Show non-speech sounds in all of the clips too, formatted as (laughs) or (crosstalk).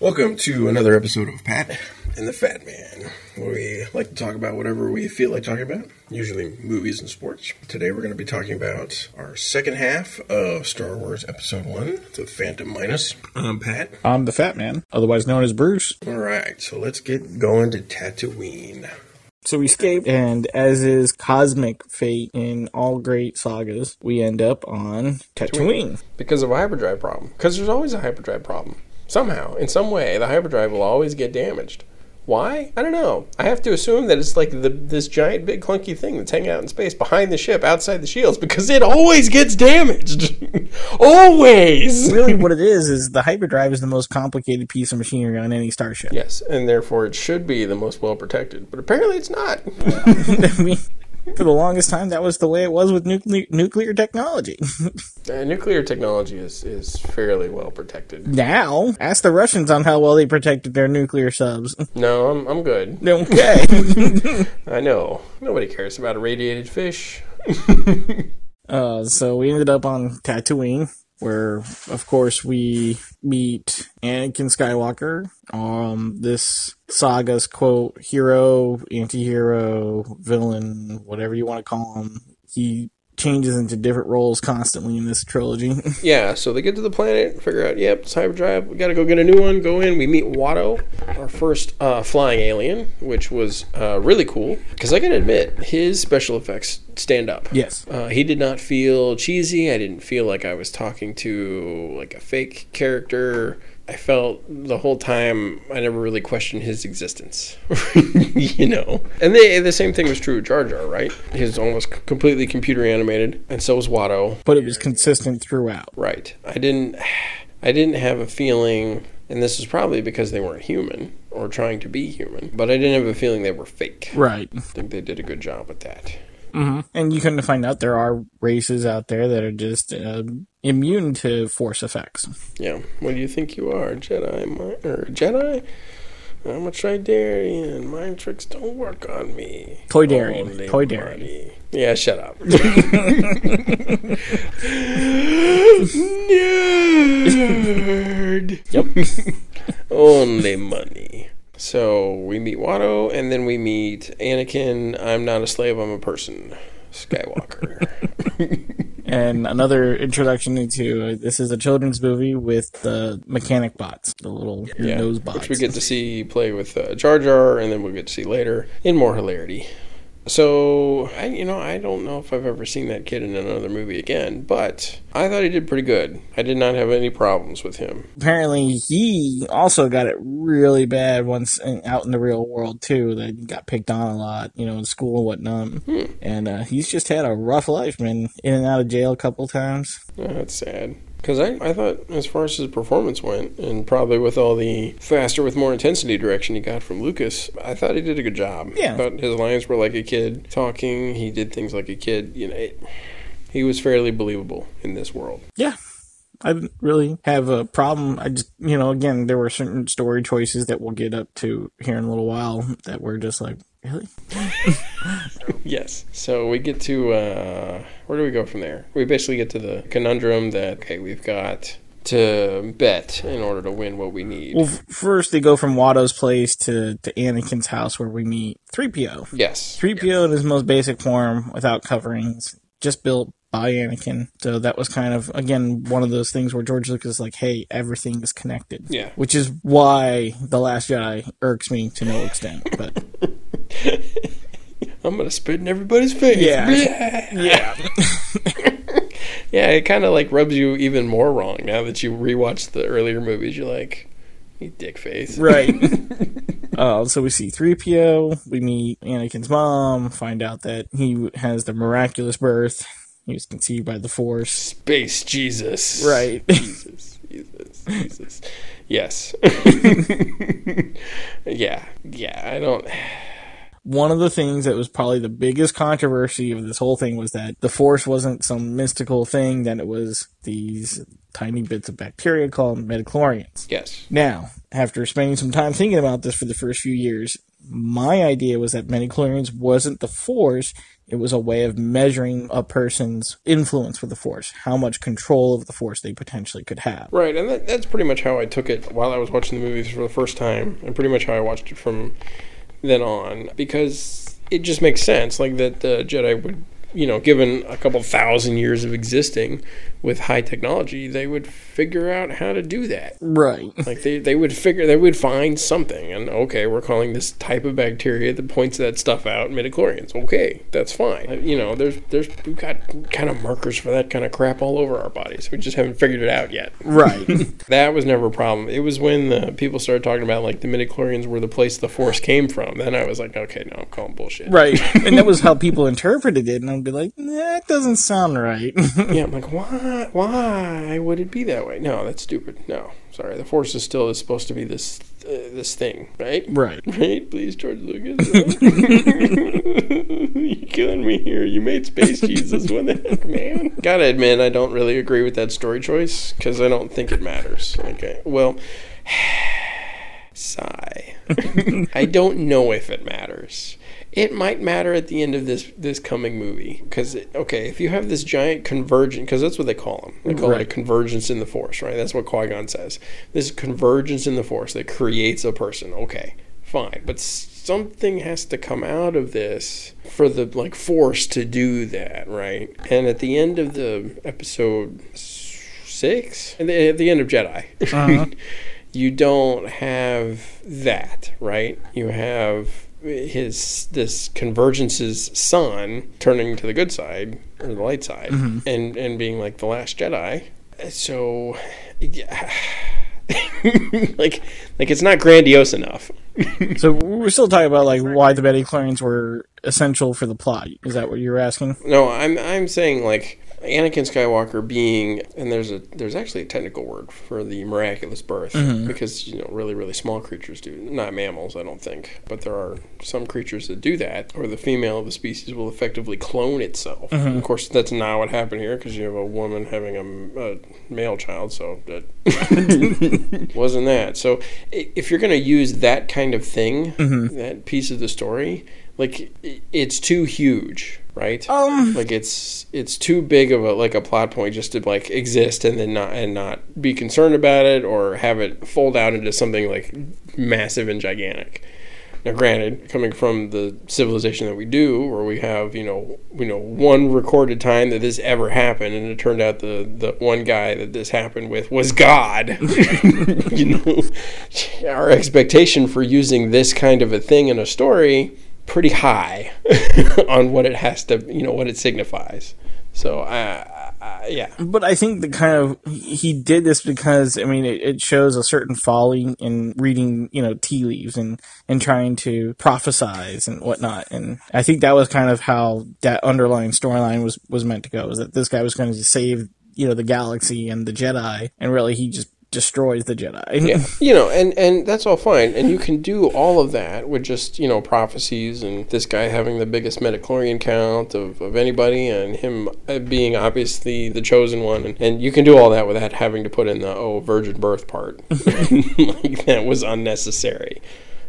Welcome to another episode of Pat and the Fat Man, where we like to talk about whatever we feel like talking about, usually movies and sports. Today we're going to be talking about our second half of Star Wars Episode 1, The Phantom Menace. I'm Pat. I'm the Fat Man, otherwise known as Bruce. All right, so let's get going to Tatooine. So we escape, and as is cosmic fate in all great sagas, we end up on Tatooine. because of a hyperdrive problem. Because there's always a hyperdrive problem. Somehow, in some way, the hyperdrive will always get damaged. Why? I don't know. I have to assume that it's like the, this giant, big, clunky thing that's hanging out in space behind the ship, outside the shields, because it always gets damaged. (laughs) always. Really, what (laughs) it is is the hyperdrive is the most complicated piece of machinery on any starship. Yes, and therefore it should be the most well protected, but apparently it's not. (laughs) I mean, for the longest time, that was the way it was with nuclear nuclear technology. (laughs) Uh, nuclear technology is, is fairly well protected. now, ask the Russians on how well they protected their nuclear subs. No, I'm, I'm good. okay. (laughs) I know. Nobody cares about irradiated fish. (laughs) Uh, so we ended up on Tatooine, where, of course, we meet Anakin Skywalker. Um, this saga's quote hero, anti-hero, villain, whatever you want to call him. He changes into different roles constantly in this trilogy. (laughs) Yeah, so they get to the planet, figure out, yep, it's hyperdrive. We got to go get a new one. Go in. We meet Watto, our first uh, flying alien, which was uh, really cool. Because I can admit, his special effects stand up. yes. Uh, he did not feel cheesy. I didn't feel like I was talking to like a fake character. I felt the whole time I never really questioned his existence, (laughs) you know. And they, the same thing was true of Jar Jar, right? He's almost completely computer animated, and so was Watto. But it was consistent throughout. Right. I didn't (sighs) I didn't have a feeling and this is probably because they weren't human or trying to be human, but I didn't have a feeling they were fake. Right. I think they did a good job with that. And you to find out there are races out there that are just uh, immune to force effects. Yeah. What do you think you are? Jedi mi- or Jedi? I'm a Tridarian. Mind tricks don't work on me. Toydarian. Only Toydarian. money. Yeah, shut up. (laughs) Nerd. Yep. (laughs) Only money. So we meet Watto, and then we meet Anakin. I'm not a slave. I'm a person. Skywalker. (laughs) and another introduction into uh, this is a children's movie with the mechanic bots, the little yeah, nose bots. which we get to see play with uh, Jar Jar, and then we'll get to see later in more hilarity. So I, you know, I don't know if I've ever seen that kid in another movie again, but I thought he did pretty good. I did not have any problems with him. Apparently, he also got it really bad once in, out in the real world too. That he got picked on a lot, you know, in school and whatnot. Hmm. And uh, he's just had a rough life, man. In and out of jail a couple times. Oh, that's sad. Because I, I thought, as far as his performance went, and probably with all the faster with more intensity direction he got from Lucas, I thought he did a good job. Yeah. I thought his lines were like a kid talking. He did things like a kid. You know, it, he was fairly believable in this world. Yeah. I didn't really have a problem. I just, you know, again, there were certain story choices that we'll get up to here in a little while that were just like, really? (laughs) Yes. So we get to uh, where do we go from there? We basically get to the conundrum that okay, we've got to bet in order to win what we need. Well, f- first they go from Watto's place to, to Anakin's house where we meet 3PO. yes. 3PO in his most basic form without coverings, just built by Anakin. So that was kind of, again, one of those things where George Lucas is like, hey, everything is connected. Yeah. Which is why The Last Jedi irks me to no extent. But (laughs) (laughs) I'm gonna spit in everybody's face. Yeah. yeah. (laughs) yeah, it kind of like rubs you even more wrong now that you rewatch the earlier movies. You're like, you dick face. right. (laughs) uh, so we see 3PO, we meet Anakin's mom, find out that he has the miraculous birth. He was conceived by the Force. Space Jesus. Right. Jesus. Jesus. Jesus. Yes. yeah. Yeah. I don't. One of the things that was probably the biggest controversy of this whole thing was that the force wasn't some mystical thing that it was these tiny bits of bacteria called midichlorians Yes. now after spending some time thinking about this for the first few years my idea was that midichlorians wasn't the force It was a way of measuring a person's influence with the Force, how much control of the Force they potentially could have. Right, and that, that's pretty much how I took it while I was watching the movies for the first time, and pretty much how I watched it from then on, because it just makes sense, like that the Jedi would, you know, given a couple thousand years of existing with high technology, they would figure out how to do that. Right. Like they, they would figure they would find something and okay, we're calling this type of bacteria that points that stuff out midichlorians. Okay, that's fine. Uh, You know, there's there's we've got kind of markers for that kind of crap all over our bodies. We just haven't figured it out yet. Right. (laughs) (laughs) That was never a problem. It was when the people started talking about like the midichlorians were the place the force came from. Then I was like, okay, no, I'm calling bullshit. right. (laughs) And that was how people interpreted it. And I'd be like, that doesn't sound right. Yeah, I'm like, why? Why would it be that way? No, that's stupid. No, sorry. The force is still is supposed to be this uh, this thing, right? right. (laughs) Right? Please, George Lucas. (laughs) You're killing me here. You made Space Jesus. What the heck, man? Gotta admit, I don't really agree with that story choice because I don't think it matters. Okay. Well, (sighs) sigh. (laughs) I don't know if it matters. It might matter at the end of this this coming movie because okay, if you have this giant convergence, because that's what they call them. They call it a convergence in the force, right? That's what Qui Gon says. This convergence in the force that creates a person. Okay, fine, but something has to come out of this for the like force to do that, right? And at the end of the episode six, at the, at the end of Jedi, uh-huh. (laughs) you don't have that, right? You have his this convergence's son turning to the good side or the light side mm-hmm. and and being like the last Jedi. So yeah. (laughs) like like it's not grandiose enough. So we're still talking about like why the midichlorians were essential for the plot. Is that what you're asking? No, I'm I'm saying like Anakin Skywalker being and there's a there's actually a technical word for the miraculous birth mm-hmm. because you know really really small creatures do not mammals I don't think but there are some creatures that do that or the female of the species will effectively clone itself. Mm-hmm. Of course that's not what happened here because you have a woman having a, a male child so that (laughs) wasn't that. So if you're going to use that kind of thing, mm-hmm. that piece of the story, like it's too huge, right? Um, like it's it's too big of a like a plot point just to like exist and then not and not be concerned about it or have it fold out into something like massive and gigantic. Now, granted, coming from the civilization that we do, where we have you know you know one recorded time that this ever happened, and it turned out the the one guy that this happened with was God. (laughs) you know, (laughs) our expectation for using this kind of a thing in a story pretty high (laughs) on what it has to you know what it signifies. So, uh, uh, yeah, but I think the kind of he did this because I mean it, it shows a certain folly in reading you know tea leaves and and trying to prophesize and whatnot. And I think that was kind of how that underlying storyline was was meant to go. Is that this guy was going to save you know the galaxy and the Jedi, and really he just destroys the Jedi. (laughs) yeah, you know, and and that's all fine, and you can do all of that with just you know prophecies and this guy having the biggest midichlorian count of, of anybody, and him uh, being obviously the chosen one, and, and you can do all that without having to put in the oh virgin birth part, (laughs) like that was unnecessary.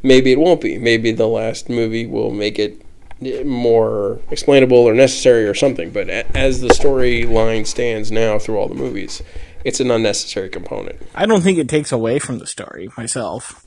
Maybe it won't be. Maybe the last movie will make it eh, more explainable or necessary or something. But as the storyline stands now through all the movies, it's an unnecessary component. I don't think it takes away from the story myself.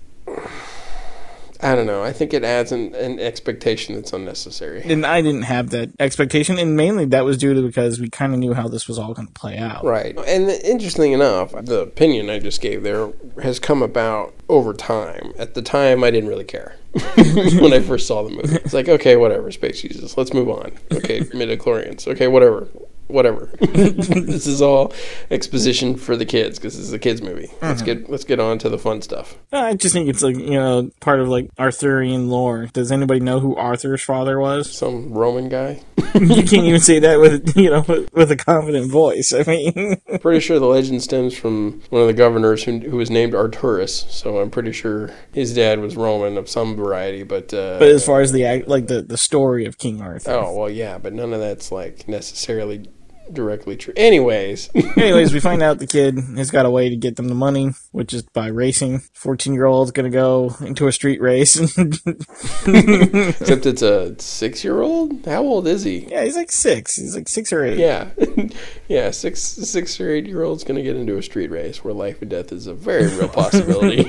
I don't know. I think it adds an, an expectation that's unnecessary. And I didn't have that expectation, and mainly that was due to because we kind of knew how this was all going to play out. Right. And interesting enough, the opinion I just gave there has come about over time. At the time, I didn't really care (laughs) when I first saw the movie. It's like, okay, whatever, Space Jesus. Let's move on. Okay, (laughs) midichlorians. Okay, whatever. Whatever. (laughs) (laughs) this is all exposition for the kids because this is a kids movie. Let's get let's get on to the fun stuff. I just think it's like you know part of like Arthurian lore. Does anybody know who Arthur's father was? Some Roman guy. (laughs) you can't even say that with you know with, with a confident voice. I mean, Pretty sure the legend stems from one of the governors who, who was named Arturus. So I'm pretty sure his dad was Roman of some variety. But uh, but as far as the act, like the the story of King Arthur, oh well, yeah, but none of that's like necessarily directly true. Anyways, (laughs) Anyways, we find out the kid has got a way to get them the money, which is by racing. 14 year old's gonna go into a street race. (laughs) except it's a six-year-old. How old is he? yeah, he's like six. He's like six or eight. Yeah, (laughs) yeah, six six or eight year old's gonna get into a street race where life and death is a very real possibility.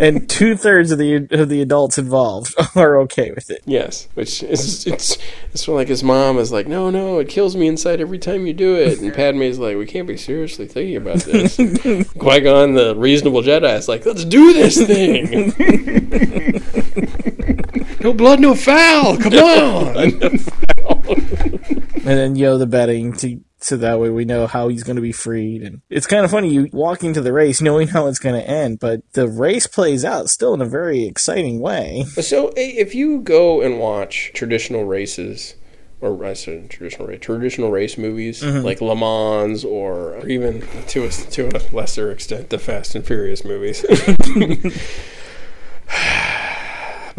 And two thirds of the of the adults involved (laughs) are okay with it. yes, which is it's it's sort of like his mom is like, no, no, it kills me inside every time you do it, and Padme's like, we can't be seriously thinking about this. (laughs) Qui Gon, the reasonable Jedi, is like, let's do this thing. (laughs) no blood, no foul. Come on. And then know the betting to so that way we know how he's going to be freed. And it's kind of funny you walk into the race knowing how it's going to end, but the race plays out still in a very exciting way. So if you go and watch traditional races, or I said traditional race, traditional race movies mm-hmm. like Le Mans, or, or even to a, to a lesser extent the Fast and Furious movies. (laughs) (laughs)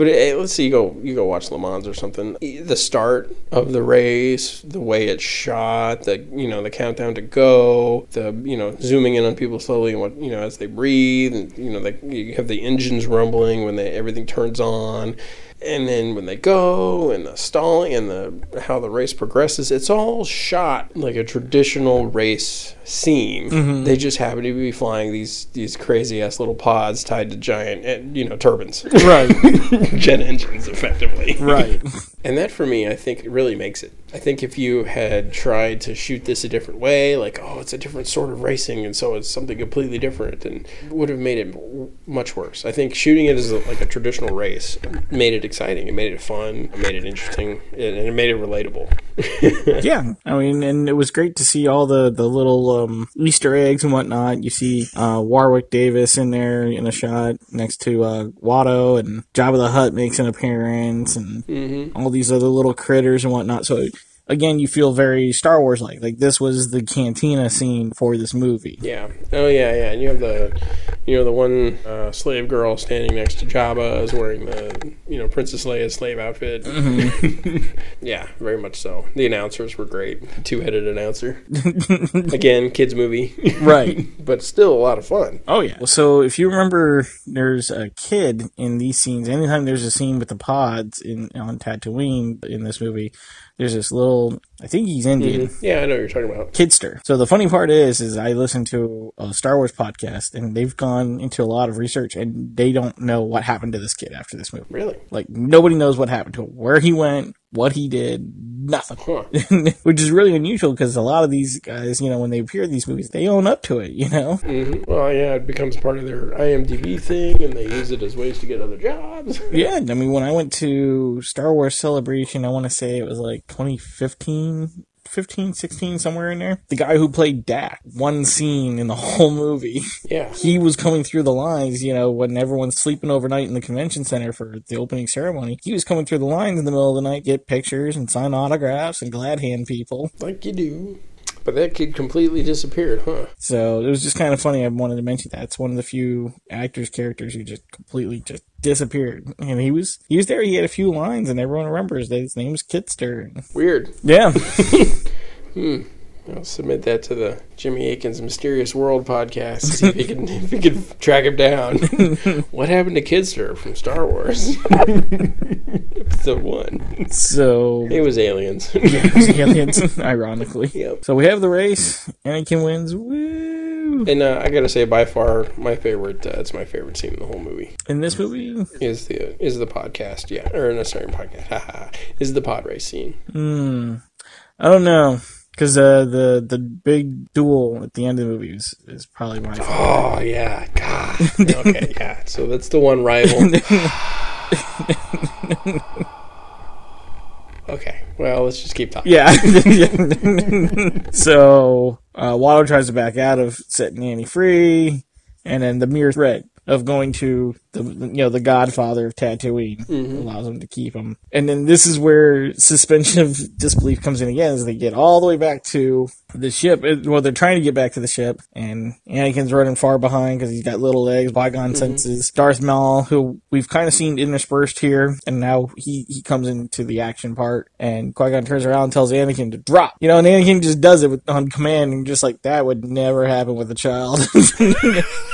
But eh, let's see, you go you go watch Le Mans or something. The start of the race, the way it's shot, the you know the countdown to go, the you know zooming in on people slowly and what you know as they breathe, and you know they, you have the engines rumbling when they everything turns on, and then when they go and the stalling and the how the race progresses, it's all shot like a traditional race scene. They just happen to be flying these these crazy ass little pods tied to giant eh, you know turbines, Right. (laughs) jet engines, effectively. right. (laughs) And that for me, I think really makes it. I think if you had tried to shoot this a different way, like, oh, it's a different sort of racing, and so it's something completely different, and would have made it much worse. I think shooting it as a, like a traditional race made it exciting, it made it fun, it made it interesting, and and it made it relatable. (laughs) Yeah, I mean, and it was great to see all the the little um, Easter eggs and whatnot. You see uh, Warwick Davis in there in a shot next to uh, Watto, and Jabba the Hutt makes an appearance, and all these other little critters and whatnot. So again, you feel very Star Wars like. Like this was the cantina scene for this movie. Yeah. Oh yeah, yeah. And you have the, you know, the one uh, slave girl standing next to Jabba is wearing the, you know, Princess Leia's slave outfit. (laughs) yeah, very much so. The announcers were great. Two-headed announcer. (laughs) Again, kids movie, Right. (laughs) but still a lot of fun. Oh yeah. So if you remember, there's a kid in these scenes. Anytime there's a scene with the pods in on Tatooine in this movie, there's this little. I think he's Indian. Mm-hmm. Yeah, I know what you're talking about. Kitster. So the funny part is, is I listen to a Star Wars podcast, and they've gone into a lot of research, and they don't know what happened to this kid after this movie. Really? Like nobody knows what happened to him, where he went, what he did, nothing. Huh. (laughs) Which is really unusual because a lot of these guys, you know, when they appear in these movies, they own up to it, you know. hmm Well, yeah, it becomes part of their IMDb thing, and they use it as ways to get other jobs. (laughs) Yeah, I mean, when I went to Star Wars Celebration, I want to say it was like 2015, 15, 16, somewhere in there. The guy who played Dak, one scene in the (laughs) whole movie, yeah. he was coming through the lines, you know, when everyone's sleeping overnight in the convention center for the opening ceremony. He was coming through the lines in the middle of the night, get pictures and sign autographs and glad hand people. Like you do. But that kid completely disappeared, huh? So it was just kind of funny. I wanted to mention that it's one of the few actors characters who just completely just disappeared. And he was he was there. He had a few lines, and everyone remembers that his name's Kitster. Weird. Yeah, (laughs) hmm. Hmm. I'll submit that to the Jimmy Aiken's Mysterious World podcast. See if he can (laughs) if he can track him down. (laughs) what happened to Kitster from Star Wars? Episode one. so It was aliens. yeah aliens, ironically. Yep. So we have the race. Anakin wins. Woo! And uh, I gotta say, by far, my favorite. Uh, it's my favorite scene in the whole movie. In this movie, Is the is the podcast? Yeah, or no, sorry, podcast. Is the pod race scene? hmm, I don't know. Because uh, the the big duel at the end of the movie is, is probably my favorite. Oh yeah, God. Okay, (laughs) yeah. So that's the one rival. (laughs) okay. Well, let's just keep talking. Yeah. (laughs) so uh, Watto tries to back out of setting Annie free, and then the mere threat of going to the you know the Godfather of Tatooine allows him to keep him. And then this is where suspension of disbelief comes in again, as they get all the way back to the ship. It, well, they're trying to get back to the ship, and Anakin's running far behind because he's got little legs, Qui Gon mm-hmm. senses. Darth Maul, who we've kind of seen interspersed here, and now he he comes into the action part, and Qui Gon turns around and tells Anakin to drop. You know, and Anakin just does it with, on command, and just like that would never happen with a child. (laughs)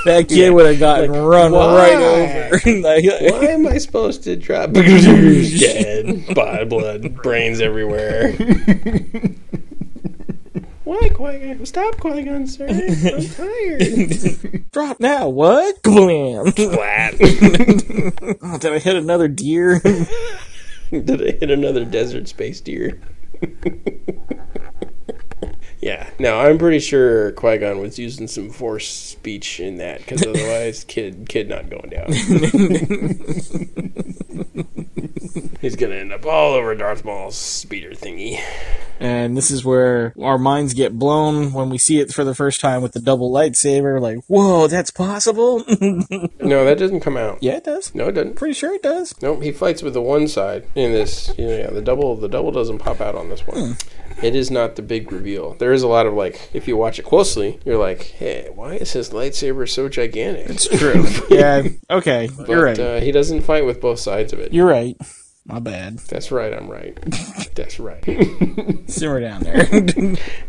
that kid would have gotten run why? right over. (laughs) Like, Why am I supposed to drop? (laughs) Dead, body blood, brains everywhere. Why, Qui Gon? Stop, Qui Gon, sir. I'm tired. (laughs) Drop now. What? Blam. Flat. (laughs) Oh, did I hit another deer? (laughs) Did I hit another desert space deer? Yeah, no, I'm pretty sure Qui Gon was using some force speech in that because (laughs) otherwise, kid, kid not going down. (laughs) He's gonna end up all over Darth Maul's speeder thingy. and this is where our minds get blown when we see it for the first time with the double lightsaber. Like, whoa, that's possible? (laughs) No, that doesn't come out. yeah, it does. No, it doesn't. Pretty sure it does. Nope, he fights with the one side in this. You know, yeah, the double, the double doesn't pop out on this one. Hmm. It is not the big reveal. There is a lot of like, if you watch it closely, you're like, hey, why is his lightsaber so gigantic? It's True. (laughs) yeah. Okay. But, You're right. Uh, he doesn't fight with both sides of it. You're right. My bad. That's right. I'm right. (laughs) That's right. (laughs) Simmer down there.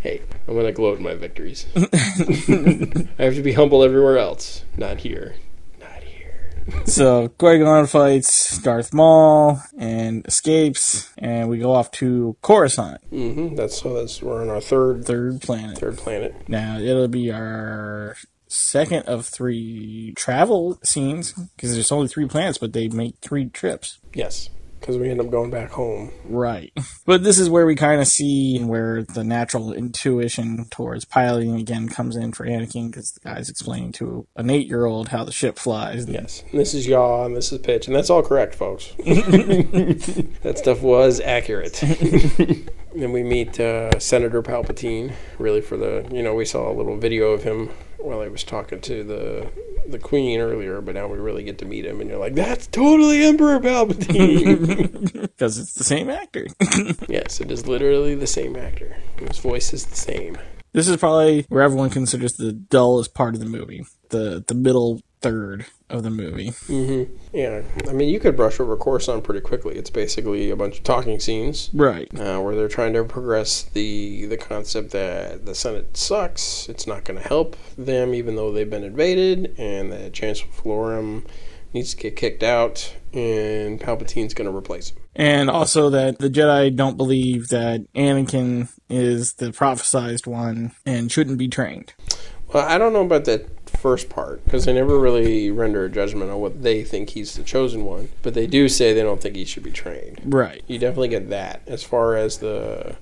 hey, I'm gonna gloat in my victories. I have to be humble everywhere else, not here. So Qui Gon fights Darth Maul and escapes, and we go off to Coruscant, hmm That's so. That's we're on our third third planet. third planet. Now it'll be our second of three travel scenes because there's only three planets, but they make three trips. Yes, because we end up going back home. Right. But this is where we kind of see where the natural intuition towards piloting again comes in for Anakin because the guy's explaining to an eight year old how the ship flies. Yes. And this is yaw and this is pitch, and that's all correct, folks. (laughs) (laughs) that stuff was accurate. (laughs) then we meet uh, Senator Palpatine. Really, for the you know, we saw a little video of him while he was talking to the the Queen earlier, but now we really get to meet him, and you're like, that's totally Emperor Palpatine. (laughs) Because it's the same actor. (laughs) yes, it is literally the same actor. His voice is the same. this is probably where everyone considers the dullest part of the movie. The the middle third of the movie. Yeah, I mean, you could brush over Coruscant pretty quickly. It's basically a bunch of talking scenes. Right. uh, where they're trying to progress the the concept that the Senate sucks. It's not going to help them, even though they've been invaded, and that Chancellor Valorum needs to get kicked out, and Palpatine's going to replace him. And also that the Jedi don't believe that Anakin is the prophesized one and shouldn't be trained. Well, I don't know about that first part because they never really render a judgment on what they think he's the chosen one, but they do say they don't think he should be trained. Right. You definitely get that as far as the.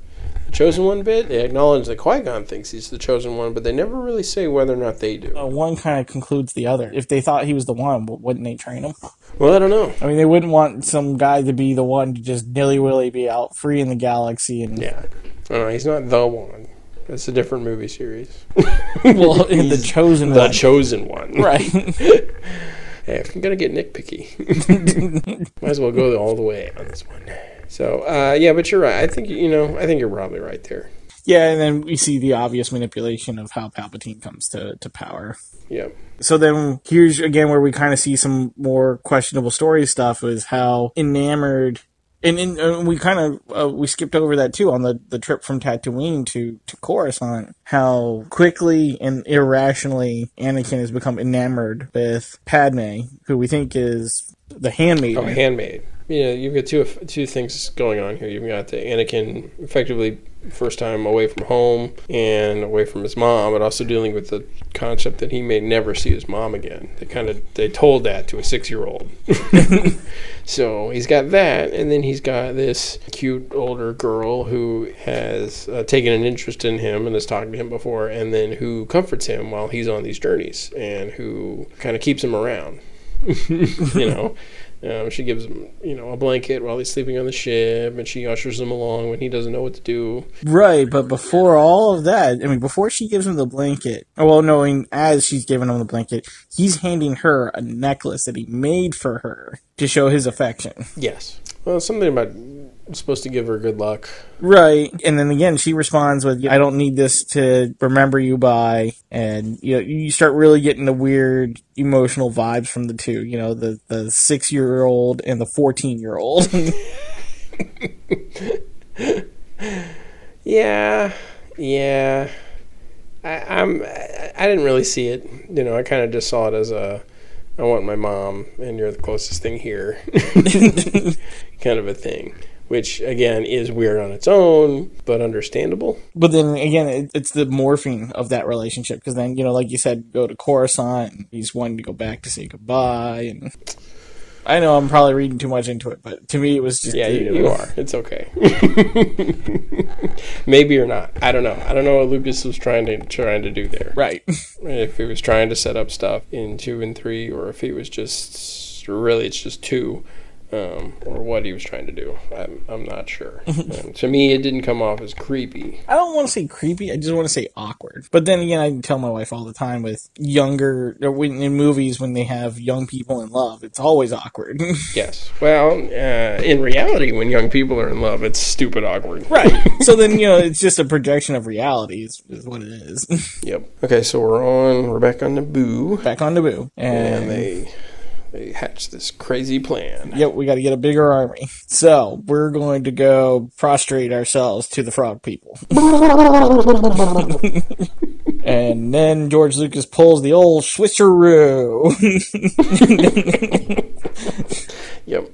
the Chosen one bit, they acknowledge that Qui Gon thinks he's the chosen one, but they never really say whether or not they do. Uh, one kind of concludes the other. If they thought he was the one, w- wouldn't they train him? Well, I don't know. I mean, they wouldn't want some guy to be the one to just nilly willy be out free in the galaxy and Yeah. Uh, he's not the one. That's a different movie series. (laughs) well, in the (laughs) chosen The one. chosen one. (laughs) right. Hey, if I'm gonna get nitpicky, might as well go all the way on this one. So, uh, yeah, but you're right. I think you know. I think you're probably right there. yeah, and then we see the obvious manipulation of how Palpatine comes to, to power. Yeah. So then here's again where we kind of see some more questionable story stuff is how enamored and, and, and we kind of uh, we skipped over that too on the, the trip from Tatooine to to Coruscant how quickly and irrationally Anakin has become enamored with Padme who we think is the handmaid. Oh, handmaid. Yeah, you've got two two things going on here. You've got the Anakin effectively first time away from home and away from his mom, but also dealing with the concept that he may never see his mom again. They kind of they told that to a six year old. (laughs) so he's got that, and then he's got this cute older girl who has uh, taken an interest in him and has talked to him before, and then who comforts him while he's on these journeys and who kind of keeps him around. (laughs) you know. (laughs) Um, she gives him, you know, a blanket while he's sleeping on the ship, and she ushers him along when he doesn't know what to do. Right, but before all of that, I mean, before she gives him the blanket, well, knowing as she's giving him the blanket, he's handing her a necklace that he made for her to show his affection. Yes. Well, something about supposed to give her good luck. Right. And then again, she responds with, I don't need this to remember you by. And, you know, you start really getting the weird emotional vibes from the two, you know, the, the six year old and the 14 year old. (laughs) Yeah, yeah. I, I'm. I, I didn't really see it. You know, I kind of just saw it as a. I want my mom, and you're the closest thing here, (laughs) kind of a thing. Which again is weird on its own, but understandable. but then again, it, it's the morphing of that relationship. Because then, you know, like you said, go to Coruscant, and he's wanting to go back to say goodbye. And I know I'm probably reading too much into it, but to me, it was just. Yeah, you, you are. It's okay. (laughs) Maybe or not. I don't know. I don't know what Lucas was trying to trying to do there. Right. (laughs) If he was trying to set up stuff in two and three, or if he was just really it's just two, um, or what he was trying to do. I'm I'm not sure. (laughs) um, to me, it didn't come off as creepy. I don't want to say creepy. I just want to say awkward. But then again, I tell my wife all the time with younger when, in movies when they have young people in love, it's always awkward. (laughs) Yes. Well, uh, in reality, when young people are in love, it's stupid awkward. right. (laughs) So then you know it's just a projection of reality. Is, is what it is. Yep. Okay, so we're on. We're back on Naboo, Back on Naboo, and, and they they hatch this crazy plan. Yep, we got to get a bigger army. (laughs) So we're going to go prostrate ourselves to the frog people. (laughs) and then George Lucas pulls the old switcheroo. (laughs) Yep.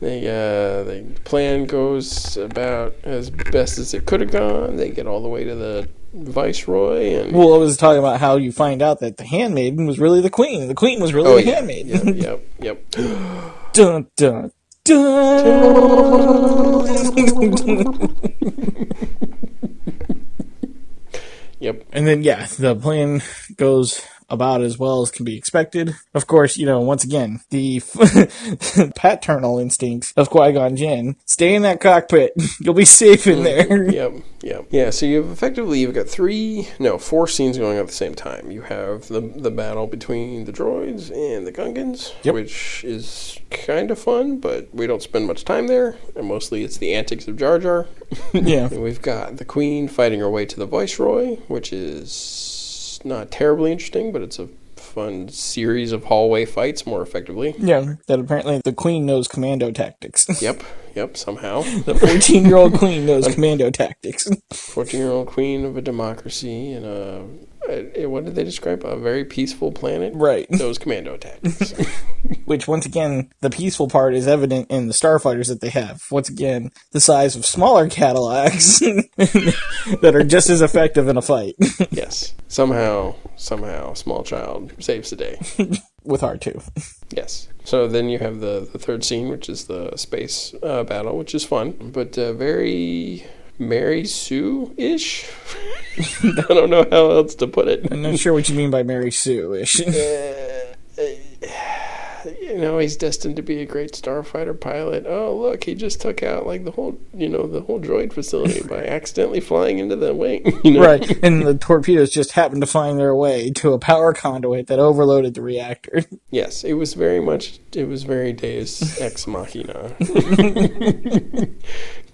They uh, the plan goes about as best as it could have gone. They get all the way to the viceroy, and well, I was talking about how you find out that the handmaiden was really the queen. The queen was really oh the yeah, handmaiden. yep, (laughs) yep, yep. Dun dun dun. Yep. And then, yeah, the plan goes about as well as can be expected. Of course, you know, once again, the (laughs) paternal instincts of Qui Gon Jinn stay in that cockpit. (laughs) You'll be safe in mm-hmm. there. (laughs) Yep, yep. Yeah, so you've effectively you've got three no, four scenes going on at the same time. You have the the battle between the droids and the Gungans, Yep. which is kind of fun, but we don't spend much time there. And mostly it's the antics of Jar Jar. yeah. And we've got the Queen fighting her way to the Viceroy, which is not terribly interesting, but it's a fun series of hallway fights more effectively. Yeah, that apparently the queen knows commando tactics. (laughs) Yep, yep, somehow. the 14 year old queen knows commando tactics. (laughs) 14 year old queen of a democracy and a, a- what did they describe? A very peaceful planet? Right. Those commando tactics. (laughs) Which, once again, the peaceful part is evident in the starfighters that they have. Once again, the size of smaller Cadillacs (laughs) that are just as effective in a fight (laughs) yes. Somehow, somehow, small child saves the day. with R2. Yes. So then you have the, the third scene, which is the space uh, battle, which is fun, but uh, very Mary Sue ish. (laughs) I don't know how else to put it. I'm not sure what you mean by Mary Sue ish. (laughs) you know he's destined to be a great starfighter pilot. Oh look, he just took out like the whole you know the whole droid facility by (laughs) accidentally flying into the wing. (laughs) You know? right. And the torpedoes just happened to find their way to a power conduit that overloaded the reactor. (laughs) Yes, it was very much. It was very Deus ex machina.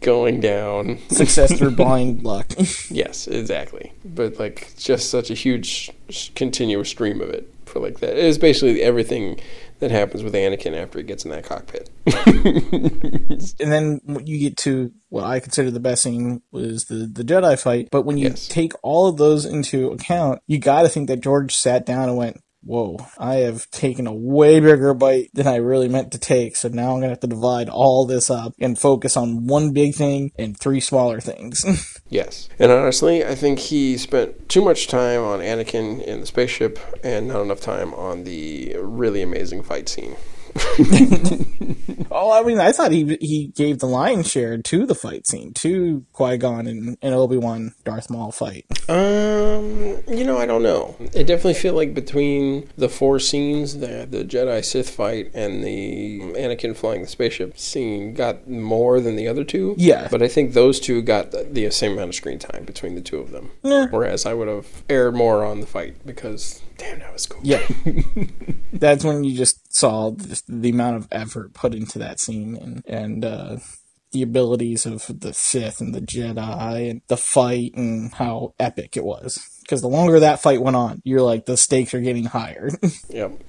Going down. Success through blind luck. Yes, exactly. But like just such a huge continuous stream of it for like that. It is basically everything that happens with Anakin after he gets in that cockpit. (laughs) and then you get to what I consider the best scene was the the Jedi fight. But when you Yes. take all of those into account, you got to think that George sat down and went, "Whoa, I have taken a way bigger bite than I really meant to take. So now I'm gonna have to divide all this up and focus on one big thing and three smaller things." (laughs) Yes. And honestly, I think he spent too much time on Anakin in the spaceship and not enough time on the really amazing fight scene. (laughs) oh, I mean, I thought he he gave the lion's share to the fight scene, to Qui Gon and, and Obi Wan Darth Maul fight. Um, you know, I don't know. I definitely feel like between the four scenes, the the Jedi Sith fight and the Anakin flying the spaceship scene, got more than the other two. Yeah. But I think those two got the, the same amount of screen time between the two of them. Yeah. Whereas I would have aired more on the fight because, damn, that was cool. Yeah. (laughs) That's when you just saw just the amount of effort put into that scene and and uh the abilities of the Sith and the Jedi and the fight and how epic it was. Because the longer that fight went on, you're like the stakes are getting higher. (laughs) Yep.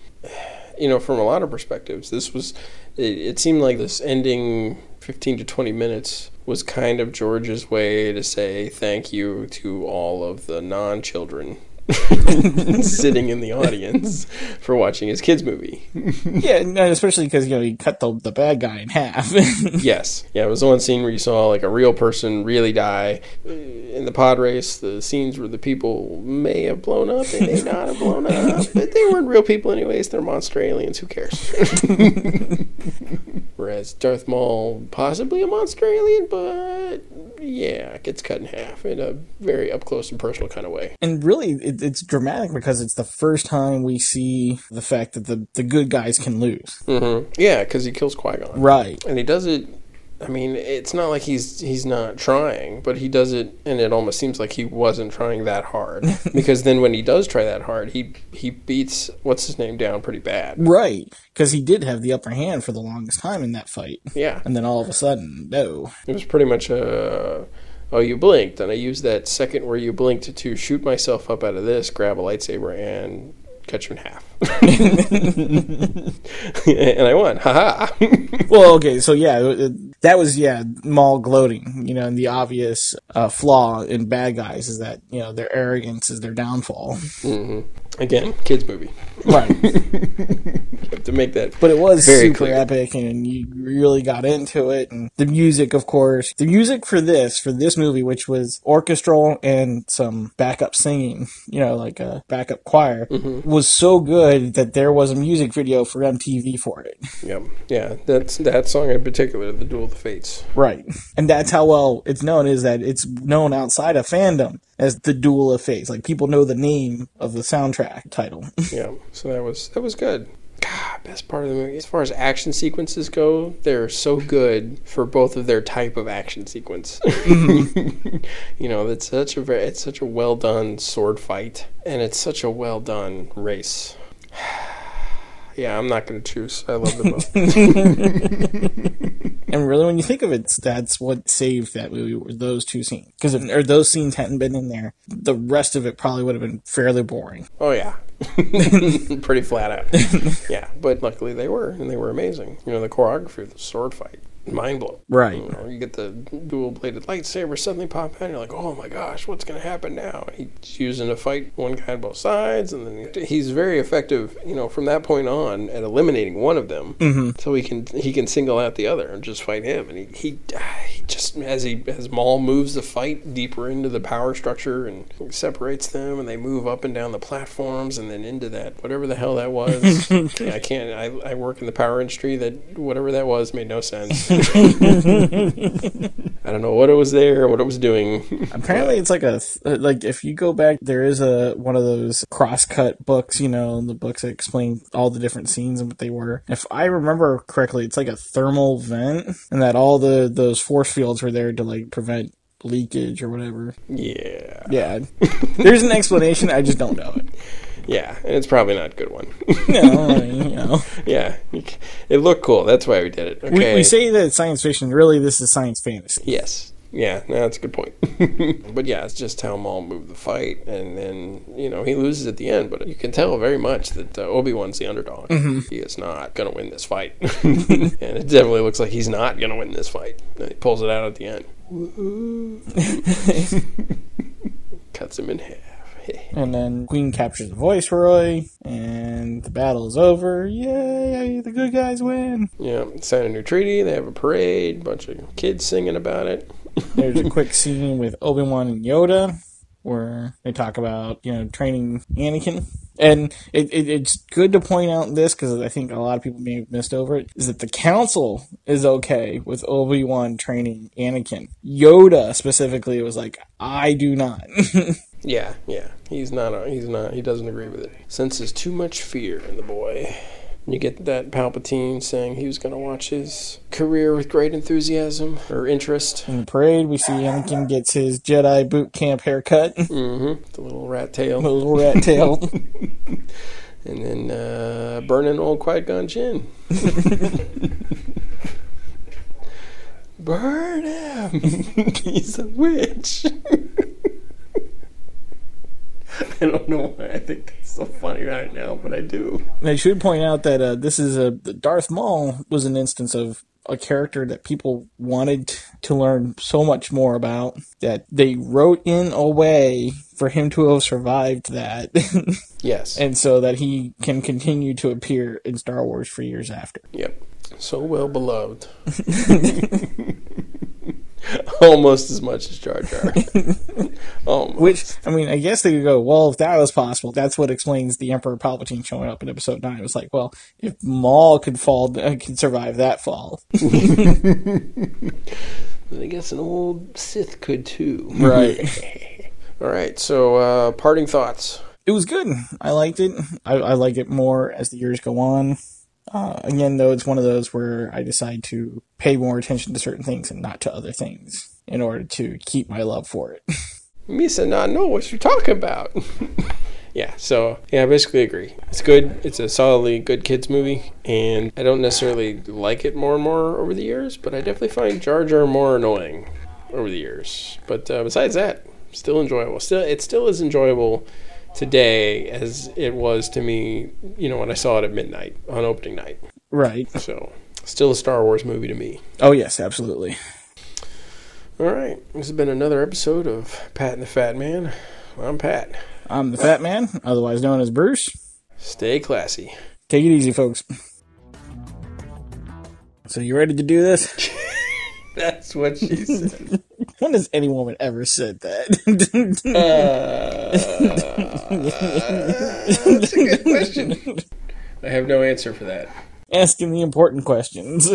You know, from a lot of perspectives, this was. It, it seemed like this ending 15 to 20 minutes was kind of George's way to say thank you to all of the non children (laughs) sitting in the audience for watching his kids movie. yeah, and uh, especially because you know he cut the the bad guy in half. (laughs) yes, yeah, it was the one scene where you saw like a real person really die in the pod race. The scenes where the people may have blown up, they may not have blown up, but they weren't real people anyways. They're monster aliens. Who cares? (laughs) Whereas Darth Maul, possibly a monster alien, but yeah, gets cut in half in a very up close and personal kind of way. and really, it, it's dramatic because it's the first time we see the fact that the the good guys can lose. Mm-hmm. Yeah, because he kills Qui Gon. Right. and he does it i mean it's not like he's he's not trying but he does it and it almost seems like he wasn't trying that hard (laughs) because then when he does try that hard he he beats what's his name down pretty bad Right. Because he did have the upper hand for the longest time in that fight. yeah And then all of a sudden, no. it was pretty much a oh you blinked and i used that second where you blinked to shoot myself up out of this grab a lightsaber and cut you in half (laughs) and i won haha (laughs) Well, okay, so yeah, it- it- that was yeah, Maul gloating. You know, and the obvious uh, flaw in bad guys is that you know their arrogance is their downfall. Again kids movie Right. (laughs) have to make that But it was super clear. epic, and you really got into it. And the music, of course, the music for this, for this movie, which was orchestral and some backup singing, you know, like a backup choir, Mm-hmm. was so good that there was a music video for MTV for it. Yep. Yeah, that's that song in particular, "The Duel of the Fates." Right. And that's how well it's known is that it's known outside of fandom as the Duel of Fates. Like people know the name of the soundtrack title. (laughs) Yeah, so that was that was good. God, best part of the movie. As far as action sequences go, they're so good for both of their type of action sequence. (laughs) Mm-hmm. you know, it's such a very, it's such a well done sword fight, and it's such a well done race. Yeah, I'm not going to choose. I love them both. (laughs) and really, when you think of it, that's what saved that movie were those two scenes. Because if or those scenes hadn't been in there, the rest of it probably would have been fairly boring. Oh yeah, (laughs) pretty flat out. yeah, but luckily they were, and they were amazing. You know, the choreography of the sword fight, mind blowing. Right. You, know, you get the dual bladed lightsaber suddenly pop out, and you're like, oh my gosh, what's going to happen now? He's using to fight one guy on both sides, and then he's very effective. You know, from that point on, at eliminating one of them, Mm-hmm. so he can he can single out the other and just fight him. And he he, he just as he as Maul moves the fight deeper into the power structure and separates them, and they move up and down the platforms, and then into that whatever the hell that was. (laughs) I can't. I I work in the power industry. That whatever that was made no sense. (laughs) I don't know what it was there, what it was doing. (laughs) Apparently, it's like a uh, like if you go back, there is a one of those cross-cut books, you know, the books that explain all the different scenes and what they were. If I remember correctly, it's like a thermal vent, and that all the those force fields were there to like prevent leakage or whatever. yeah. Yeah, (laughs) there's an explanation. I just don't know it. Yeah, and it's probably not a good one. (laughs) No, you know, yeah. It looked cool. That's why we did it. we, Okay. we say that it's science fiction. Really, this is science fantasy. Yes. Yeah, no, that's a good point. (laughs) but yeah, it's just how Maul moved the fight, and then you know he loses at the end. But you can tell very much that uh, Obi Wan's the underdog. He is not going to win this fight, (laughs) and it definitely looks like he's not going to win this fight. And he pulls it out at the end. Cuts him in half. (laughs) And then Queen captures the Viceroy, and the battle is over. Yay! The good guys win. yeah, sign a new treaty. They have a parade. Bunch of kids singing about it. (laughs) There's a quick scene with Obi Wan and Yoda where they talk about you know training Anakin, and it, it, it's good to point out this because I think a lot of people may have missed over it is that the Council is okay with Obi Wan training Anakin. Yoda specifically was like, I do not. (laughs) Yeah, yeah. He's not. A, he's not. He doesn't agree with it. Senses too much fear in the boy. You get that Palpatine saying he was going to watch his career with great enthusiasm or interest. In the parade, we see Anakin gets his Jedi boot camp haircut, Mm-hmm. The little rat tail, a little rat tail. (laughs) and then uh, burning old Qui Gon Jinn. (laughs) Burn him! (laughs) He's a witch. (laughs) I don't know why I think that's so funny right now, but I do. And I should point out that uh, this is a Darth Maul was an instance of a character that people wanted to learn so much more about that they wrote in a way for him to have survived that. (laughs) Yes. and so that he can continue to appear in Star Wars for years after. Yep. So well beloved. (laughs) (laughs) Almost as much as Jar Jar. (laughs) Which, I mean, I guess they could go, well, if that was possible, that's what explains the Emperor Palpatine showing up in episode 9. It was like, well, if Maul could fall, uh, could survive that fall. (laughs) I guess an old Sith could too. Right. All right. So, uh, parting thoughts. it was good. I liked it. I, I like it more as the years go on. Uh, again, though, it's one of those where I decide to pay more attention to certain things and not to other things in order to keep my love for it. (laughs) Misa not know what you're talking about. (laughs) yeah, so yeah, I basically agree. It's good. It's a solidly good kids movie, and I don't necessarily like it more and more over the years, but I definitely find Jar Jar more annoying over the years. But uh, besides that, still enjoyable. Still, it still is enjoyable today as it was to me. You know, when I saw it at midnight on opening night. right. So, still a Star Wars movie to me. Oh, yes, absolutely. All right, this has been another episode of Pat and the Fat Man. I'm Pat. I'm the Fat Man, otherwise known as Bruce. Stay classy. Take it easy, folks. So, you ready to do this? (laughs) (laughs) That's what she said. (laughs) when has any woman ever said that? Uh, (laughs) that's a good question. I have no answer for that. Asking the important questions.